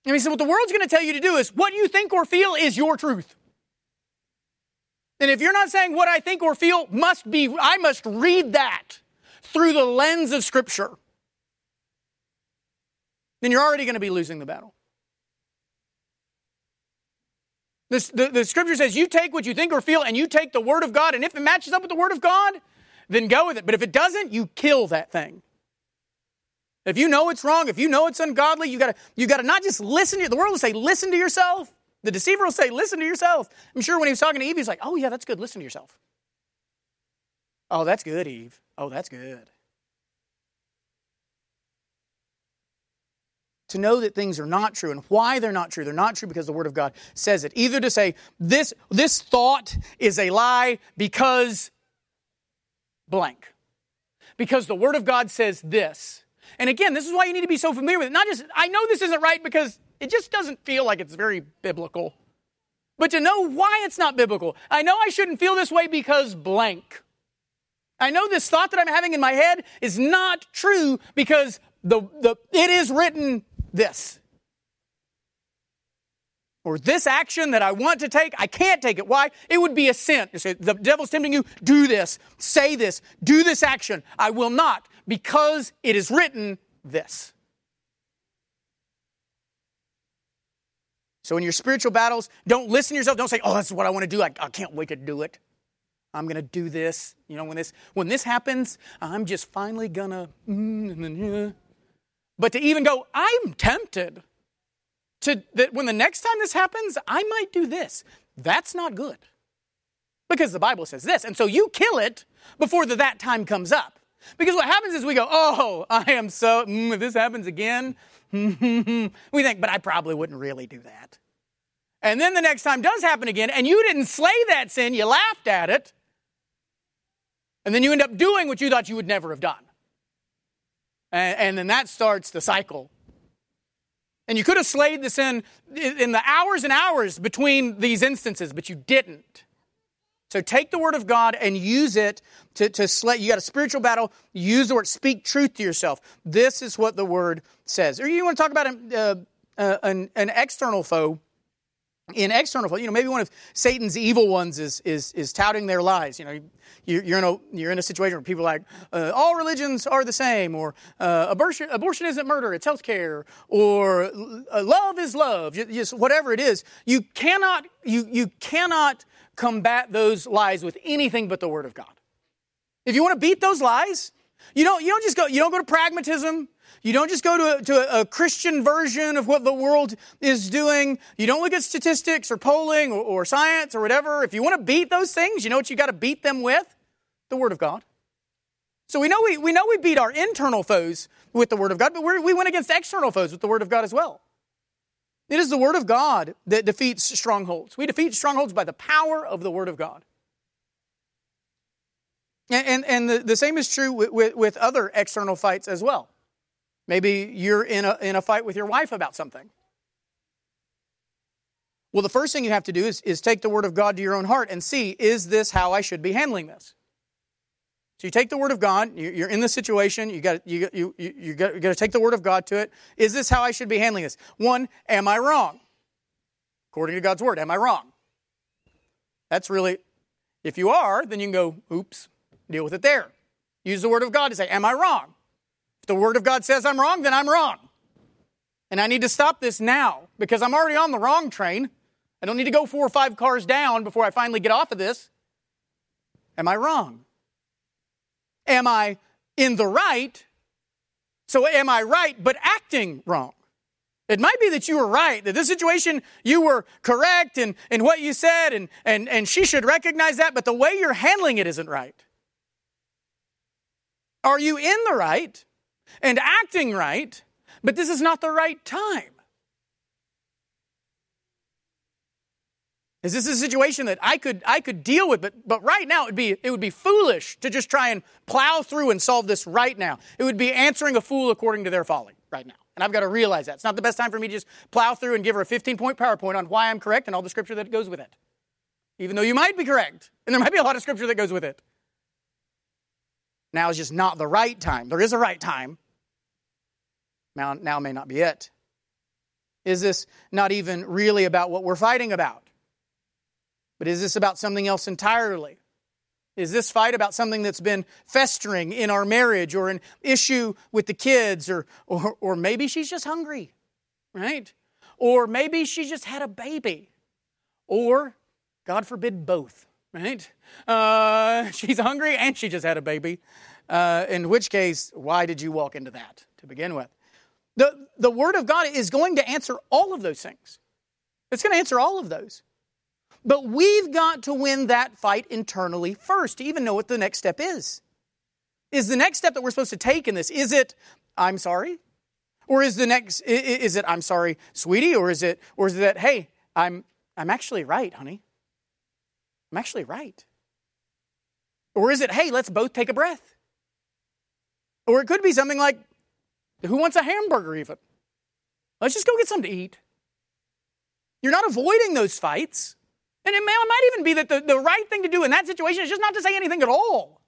And he said, what the world's going to tell you to do is what you think or feel is your truth. And if you're not saying what I think or feel must be, I must read that through the lens of Scripture, then you're already going to be losing the battle. The, the, the, scripture says you take what you think or feel and you take the word of God, and if it matches up with the word of God, then go with it. But if it doesn't, you kill that thing. If you know it's wrong, if you know it's ungodly, you gotta, you gotta not just listen to, the world will say, listen to yourself. The deceiver will say, listen to yourself. I'm sure when he was talking to Eve, he's like, oh yeah, that's good, listen to yourself. Oh, that's good, Eve. Oh, that's good. To know that things are not true and why they're not true. They're not true because the Word of God says it. Either to say, this, this thought is a lie because blank. Because the Word of God says this. And again, this is why you need to be so familiar with it. Not just, I know this isn't right because it just doesn't feel like it's very biblical. But to know why it's not biblical. I know I shouldn't feel this way because blank. I know this thought that I'm having in my head is not true because the, the, it is written this. Or this action that I want to take, I can't take it. Why? It would be a sin. The devil's tempting you, do this, say this, do this action. I will not because it is written this. So in your spiritual battles, don't listen to yourself. Don't say, oh, that's what I want to do. I, I can't wait to do it. I'm going to do this. You know, when this, when this happens, I'm just finally going to. Mm, but to even go, I'm tempted to that when the next time this happens, I might do this. That's not good. Because the Bible says this. And so you kill it before the, that time comes up. Because what happens is we go, oh, I am so, mm, if this happens again, [LAUGHS] we think, but I probably wouldn't really do that. And then the next time does happen again, and you didn't slay that sin, you laughed at it, and then you end up doing what you thought you would never have done. And, and then that starts the cycle. And you could have slayed the sin in the hours and hours between these instances, but you didn't. So take the word of God and use it to, to slay. You got a spiritual battle, use the word, speak truth to yourself. This is what the word says. Or you want to talk about uh, uh, an, an external foe in external, you know, maybe one of Satan's evil ones is is is touting their lies. You know, you're in a you're in a situation where people are like uh, all religions are the same, or uh, abortion abortion isn't murder, it's health care, or uh, love is love, just whatever it is. You cannot you you cannot combat those lies with anything but the Word of God. If you want to beat those lies, you don't you don't just go you don't go to pragmatism. You don't just go to a, to a Christian version of what the world is doing. You don't look at statistics or polling or, or science or whatever. If you want to beat those things, you know what you got to beat them with? The Word of God. So we know we, we know we beat our internal foes with the Word of God, but we went against external foes with the Word of God as well. It is the Word of God that defeats strongholds. We defeat strongholds by the power of the Word of God. And, and, and the, the, same is true with, with, with other external fights as well. Maybe you're in a, in a fight with your wife about something. Well, the first thing you have to do is, is take the Word of God to your own heart and see, is this how I should be handling this? So you take the Word of God, you're in the situation, you got, you, you, you, you, got, you got to take the Word of God to it. Is this how I should be handling this? One, am I wrong? According to God's Word, am I wrong? That's really, if you are, then you can go, oops, deal with it there. Use the Word of God to say, am I wrong? The Word of God says I'm wrong, then I'm wrong. And I need to stop this now because I'm already on the wrong train. I don't need to go four or five cars down before I finally get off of this. Am I wrong? Am I in the right? So am I right but acting wrong? It might be that you were right, that this situation you were correct in, in what you said, and, and, and she should recognize that, but the way you're handling it isn't right. Are you in the right? And acting right, but this is not the right time. Is this a situation that I could I could deal with, but but right now it would be it would be foolish to just try and plow through and solve this right now. It would be answering a fool according to their folly right now. And I've got to realize that. It's not the best time for me to just plow through and give her a 15 point PowerPoint on why I'm correct and all the scripture that goes with it. Even though you might be correct, and there might be a lot of scripture that goes with it. Now is just not the right time. There is a right time, now, now may not be it. Is this not even really about what we're fighting about? But is this about something else entirely? Is this fight about something that's been festering in our marriage or an issue with the kids or, or, or maybe she's just hungry, right? Or maybe she just had a baby. Or, God forbid, both, right? Uh, [LAUGHS] she's hungry and she just had a baby. Uh, in which case, why did you walk into that to begin with? The, the Word of God is going to answer all of those things. It's going to answer all of those. But we've got to win that fight internally first to even know what the next step is. Is the next step that we're supposed to take in this, is it, I'm sorry? Or is the next, is it, I'm sorry, sweetie? Or is it, or is it that, hey, I'm, I'm actually right, honey? I'm actually right. Or is it, hey, let's both take a breath? Or it could be something like, who wants a hamburger even? Let's just go get something to eat. You're not avoiding those fights. And it, may, it might even be that the, the right thing to do in that situation is just not to say anything at all.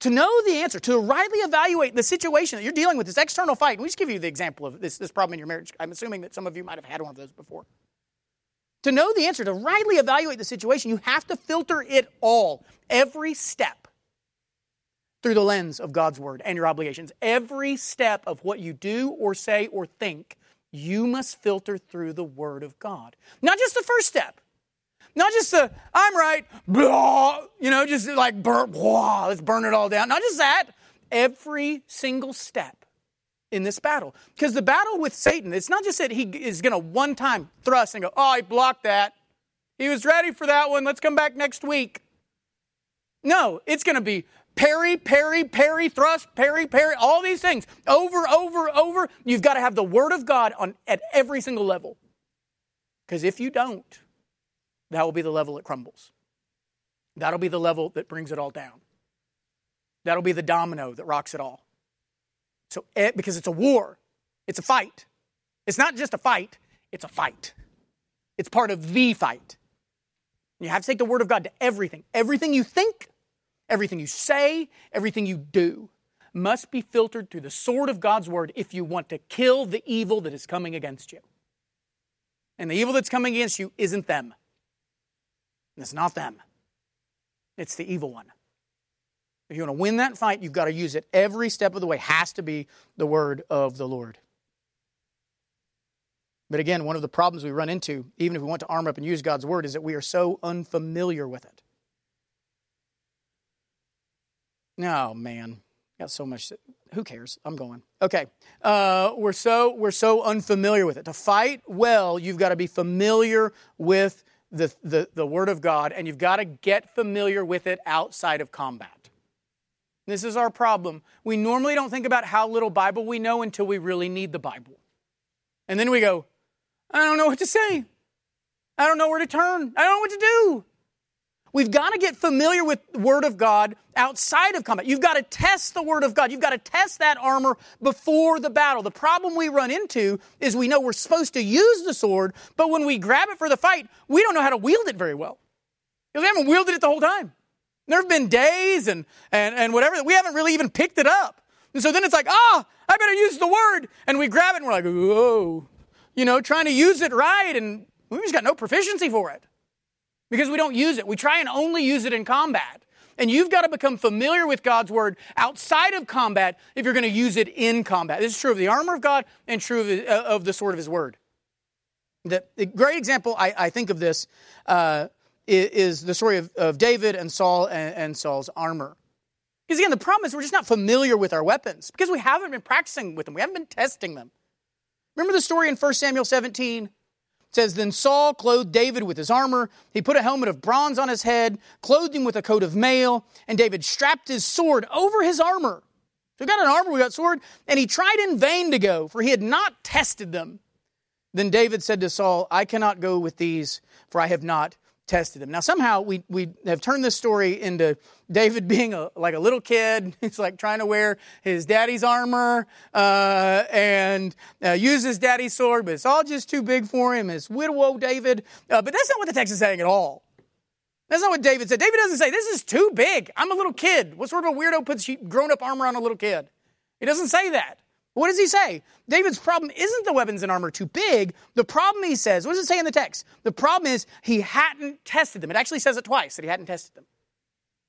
To know the answer, to rightly evaluate the situation that you're dealing with, this external fight. And we just give you the example of this, this problem in your marriage. I'm assuming that some of you might have had one of those before. To know the answer, to rightly evaluate the situation, you have to filter it all, every step, through the lens of God's word and your obligations. Every step of what you do or say or think, you must filter through the word of God. Not just the first step. Not just the, I'm right, blah, you know, just like, burn, blah, let's burn it all down. Not just that, every single step in this battle. Because the battle with Satan, it's not just that he is going to one time thrust and go, oh, I blocked that. He was ready for that one. Let's come back next week. No, it's going to be parry, parry, parry, thrust, parry, parry, all these things over, over, over. You've got to have the Word of God on, at every single level. Because if you don't, that will be the level it crumbles. That'll be the level that brings it all down. That'll be the domino that rocks it all. So, eh, because it's a war, it's a fight. It's not just a fight, it's a fight. It's part of the fight. You have to take the word of God to everything. Everything you think, everything you say, everything you do must be filtered through the sword of God's word if you want to kill the evil that is coming against you. And the evil that's coming against you isn't them. It's not them. It's the evil one. If you want to win that fight, you've got to use it every step of the way. Has to be the word of the Lord. But again, one of the problems we run into, even if we want to arm up and use God's word, is that we are so unfamiliar with it. Oh man, got so much. Who cares? I'm going. Okay, uh, we're so we're so unfamiliar with it. To fight well, you've got to be familiar with the, the, the Word of God, and you've got to get familiar with it outside of combat. This is our problem. We normally don't think about how little Bible we know until we really need the Bible. And then we go, I don't know what to say. I don't know where to turn. I don't know what to do. We've got to get familiar with the Word of God outside of combat. You've got to test the Word of God. You've got to test that armor before the battle. The problem we run into is we know we're supposed to use the sword, but when we grab it for the fight, we don't know how to wield it very well. Because we haven't wielded it the whole time. There have been days and, and, and whatever that we haven't really even picked it up. And so then it's like, ah, oh, I better use the word. And we grab it and we're like, whoa, you know, trying to use it right. And we've just got no proficiency for it because we don't use it. We try and only use it in combat. And you've got to become familiar with God's word outside of combat if you're going to use it in combat. This is true of the armor of God and true of the, uh, of the sword of his word. The, the great example I, I, think of this uh, is the story of, of David and Saul and, and Saul's armor. Because again, the problem is we're just not familiar with our weapons because we haven't been practicing with them. We haven't been testing them. Remember the story in 1 Samuel 17? It says, Then Saul clothed David with his armor. He put a helmet of bronze on his head, clothed him with a coat of mail, and David strapped his sword over his armor. So we got an armor, we got sword, and he tried in vain to go, for he had not tested them. Then David said to Saul, I cannot go with these, for I have not tested him. Now, somehow we, we have turned this story into David [LAUGHS] being a, like a little kid. [LAUGHS] He's like trying to wear his daddy's armor uh, and uh, use his daddy's sword, but it's all just too big for him. It's widow David. Uh, but that's not what the text is saying at all. That's not what David said. David doesn't say, This is too big. I'm a little kid. What sort of a weirdo puts grown up armor on a little kid? He doesn't say that. What does he say? David's problem isn't the weapons and armor too big. The problem, he says, what does it say in the text? The problem is he hadn't tested them. It actually says it twice that he hadn't tested them.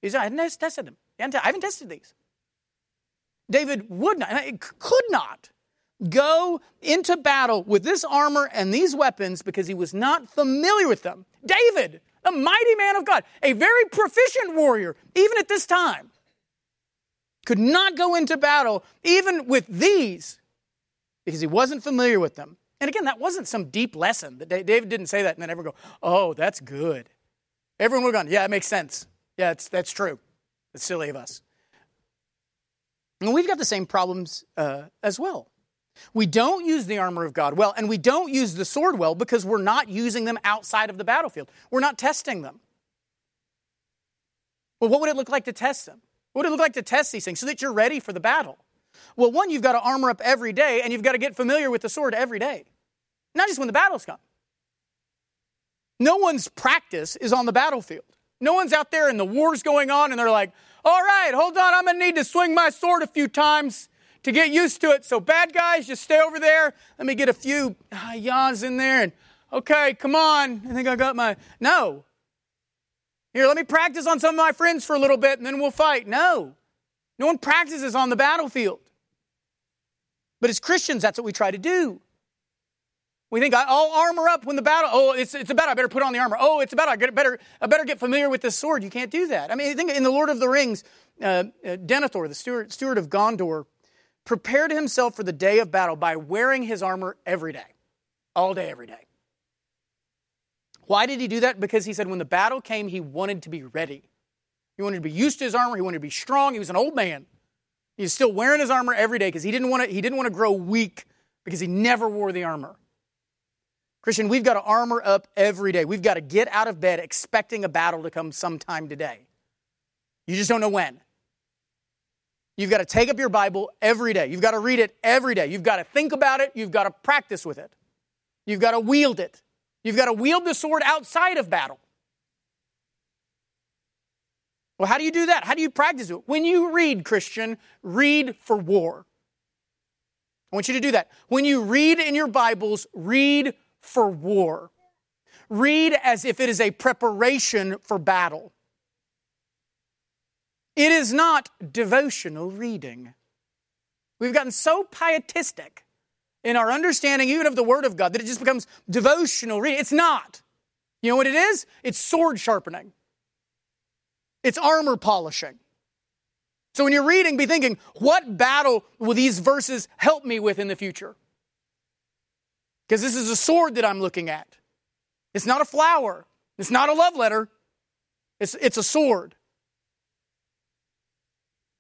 He said, I hadn't tested them. I haven't tested these. David would not, could not go into battle with this armor and these weapons because he was not familiar with them. David, a mighty man of God, a very proficient warrior, even at this time could not go into battle even with these because he wasn't familiar with them. And again, that wasn't some deep lesson. That David didn't say that and then everyone go, oh, that's good. Everyone would have gone, yeah, it makes sense. Yeah, that's true. It's silly of us. And we've got the same problems uh, as well. We don't use the armor of God well, and we don't use the sword well because we're not using them outside of the battlefield. We're not testing them. Well, what would it look like to test them? What would it look like to test these things so that you're ready for the battle? Well, one, you've got to armor up every day and you've got to get familiar with the sword every day, not just when the battles come. No one's practice is on the battlefield. No one's out there and the war's going on and they're like, all right, hold on, I'm going to need to swing my sword a few times to get used to it. So, bad guys, just stay over there. Let me get a few uh, yas in there and, okay, come on. I think I got my. No. Here, let me practice on some of my friends for a little bit and then we'll fight. No. No one practices on the battlefield. But as Christians, that's what we try to do. We think I'll armor up when the battle. Oh, it's, it's about I better put on the armor. Oh, it's about I better I better get familiar with this sword. You can't do that. I mean, I think in the Lord of the Rings, uh, uh, Denethor, the steward, steward of Gondor, prepared himself for the day of battle by wearing his armor every day, all day, every day. Why did he do that? Because he said when the battle came, he wanted to be ready. He wanted to be used to his armor. He wanted to be strong. He was an old man. He was still wearing his armor every day because he didn't want to. He didn't want to grow weak because he never wore the armor. Christian, we've got to armor up every day. We've got to get out of bed expecting a battle to come sometime today. You just don't know when. You've got to take up your Bible every day. You've got to read it every day. You've got to think about it. You've got to practice with it. You've got to wield it. You've got to wield the sword outside of battle. Well, how do you do that? How do you practice it? When you read, Christian, read for war. I want you to do that. When you read in your Bibles, read for war. Read as if it is a preparation for battle. It is not devotional reading. We've gotten so pietistic in our understanding, even of the Word of God, that it just becomes devotional reading. It's not. You know what it is? It's sword sharpening, it's armor polishing. So when you're reading, be thinking, what battle will these verses help me with in the future? Because this is a sword that I'm looking at. It's not a flower. It's not a love letter. It's, it's a sword.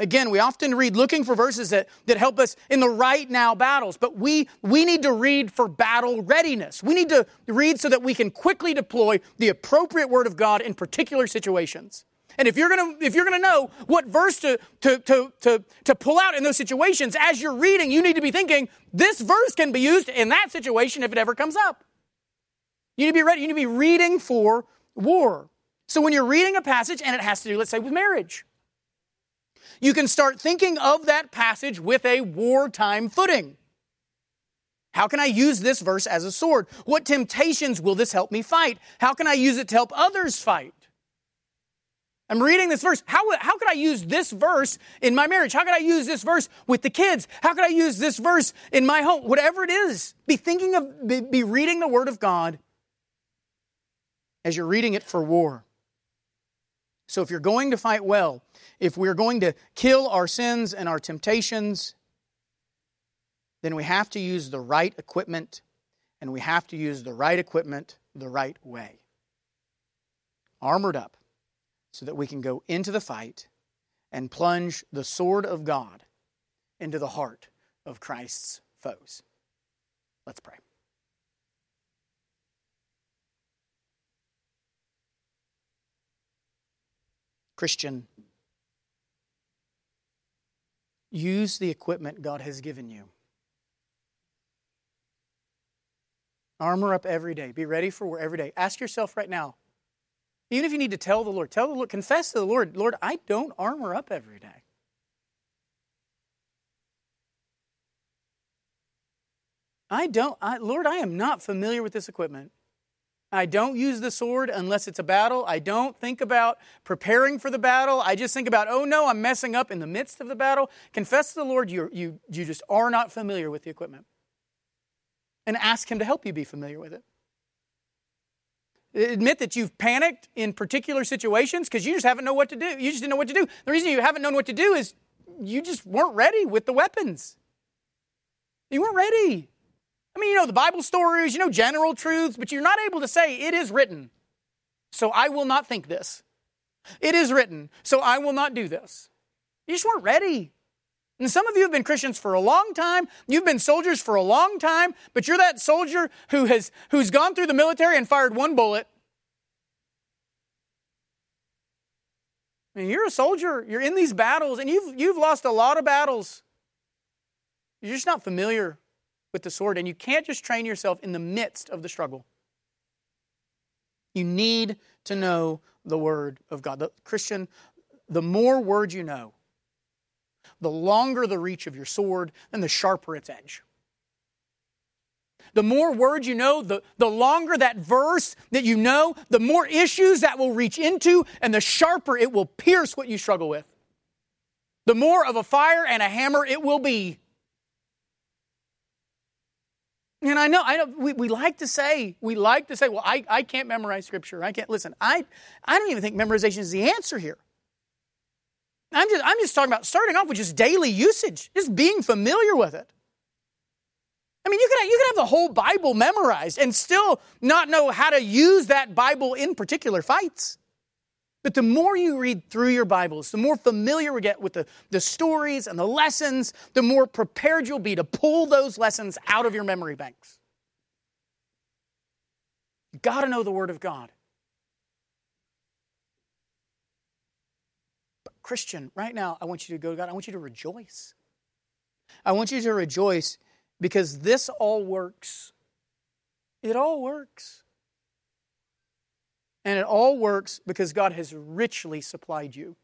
Again, we often read looking for verses that, that help us in the right now battles, but we, we need to read for battle readiness. We need to read so that we can quickly deploy the appropriate word of God in particular situations. And if you're gonna if you're gonna know what verse to, to, to, to, to pull out in those situations, as you're reading, you need to be thinking, this verse can be used in that situation if it ever comes up. You need to be ready, you need to be reading for war. So when you're reading a passage and it has to do, let's say, with marriage, you can start thinking of that passage with a wartime footing. How can I use this verse as a sword? What temptations will this help me fight? How can I use it to help others fight? I'm reading this verse. How, how could I use this verse in my marriage? How could I use this verse with the kids? How could I use this verse in my home? Whatever it is, be thinking of, be, be reading the Word of God as you're reading it for war. So if you're going to fight well, if we're going to kill our sins and our temptations, then we have to use the right equipment, and we have to use the right equipment the right way. Armored up so that we can go into the fight and plunge the sword of God into the heart of Christ's foes. Let's pray. Christian, use the equipment God has given you. Armor up every day. Be ready for war every day. Ask yourself right now even if you need to tell the Lord, tell the Lord, confess to the Lord, Lord, I don't armor up every day. I don't, I, Lord, I am not familiar with this equipment. I don't use the sword unless it's a battle. I don't think about preparing for the battle. I just think about, oh no, I'm messing up in the midst of the battle. Confess to the Lord you, you, you just are not familiar with the equipment. And ask Him to help you be familiar with it. Admit that you've panicked in particular situations because you just haven't known what to do. You just didn't know what to do. The reason you haven't known what to do is you just weren't ready with the weapons. You weren't ready. I mean, you know the Bible stories, you know general truths, but you're not able to say, it is written, so I will not think this. It is written, so I will not do this. You just weren't ready. And some of you have been Christians for a long time. You've been soldiers for a long time, but you're that soldier who has who's gone through the military and fired one bullet. Mean, you're a soldier. You're in these battles, and you've you've lost a lot of battles. You're just not familiar with the sword, and you can't just train yourself in the midst of the struggle. You need to know the Word of God. The Christian, the more words you know, the longer the reach of your sword, and the sharper its edge. The more words you know, the, the longer that verse that you know, the more issues that will reach into, and the sharper it will pierce what you struggle with. The more of a fire and a hammer it will be. And I know, I know we, we like to say, we like to say, well, I, I can't memorize scripture. I can't listen. I, I don't even think memorization is the answer here. I'm just, I'm just talking about starting off with just daily usage, just being familiar with it. I mean, you can, you can have the whole Bible memorized and still not know how to use that Bible in particular fights. But the more you read through your Bibles, the more familiar we get with the, the stories and the lessons, the more prepared you'll be to pull those lessons out of your memory banks. You got to know the Word of God. But Christian, right now, I want you to go to God. I want you to rejoice. I want you to rejoice because this all works. It all works. And it all works because God has richly supplied you.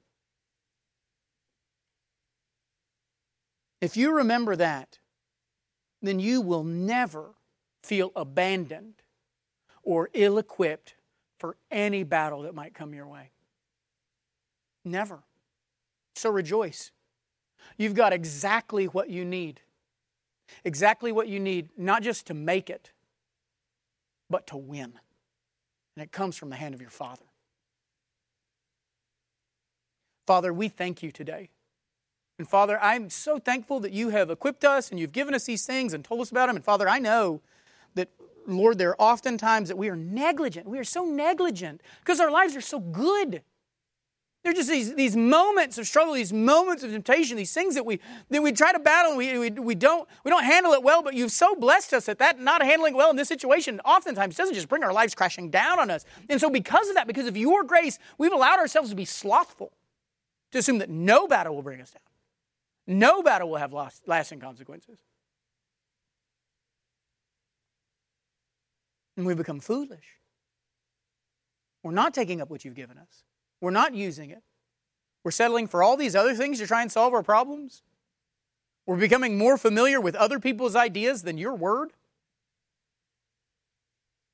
If you remember that, then you will never feel abandoned or ill equipped for any battle that might come your way. Never. So rejoice. You've got exactly what you need. Exactly what you need, not just to make it, but to win and it comes from the hand of your Father. Father, we thank you today. And Father, I'm so thankful that you have equipped us and you've given us these things and told us about them. And Father, I know that, Lord, there are often times that we are negligent. We are so negligent because our lives are so good. They're just these, these moments of struggle, these moments of temptation, these things that we that we try to battle and we, we, we, don't, we don't handle it well, but you've so blessed us that that not handling well in this situation oftentimes doesn't just bring our lives crashing down on us. And so because of that, because of your grace, we've allowed ourselves to be slothful, to assume that no battle will bring us down. No battle will have lasting consequences. And we've become foolish. We're not taking up what you've given us. We're not using it. We're settling for all these other things to try and solve our problems. We're becoming more familiar with other people's ideas than your word.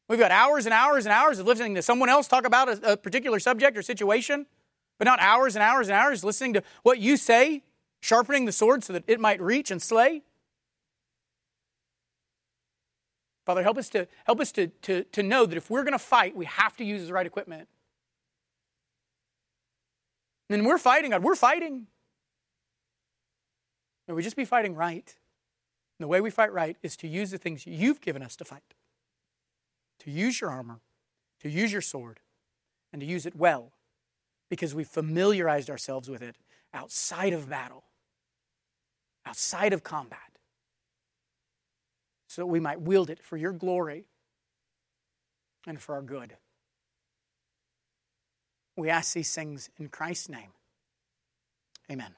We've got hours and hours and hours of listening to someone else talk about a, a, particular subject or situation, but not hours and hours and hours listening to what you say, sharpening the sword so that it might reach and slay. Father, help us to help us to, to, to know that if we're going to fight, we have to use the right equipment. And we're fighting God. We're fighting. May we just be fighting right. And the way we fight right is to use the things you've given us to fight. To use your armor, to use your sword, and to use it well because we've familiarized ourselves with it outside of battle, outside of combat, so that we might wield it for your glory and for our good. We ask these things in Christ's name. Amen.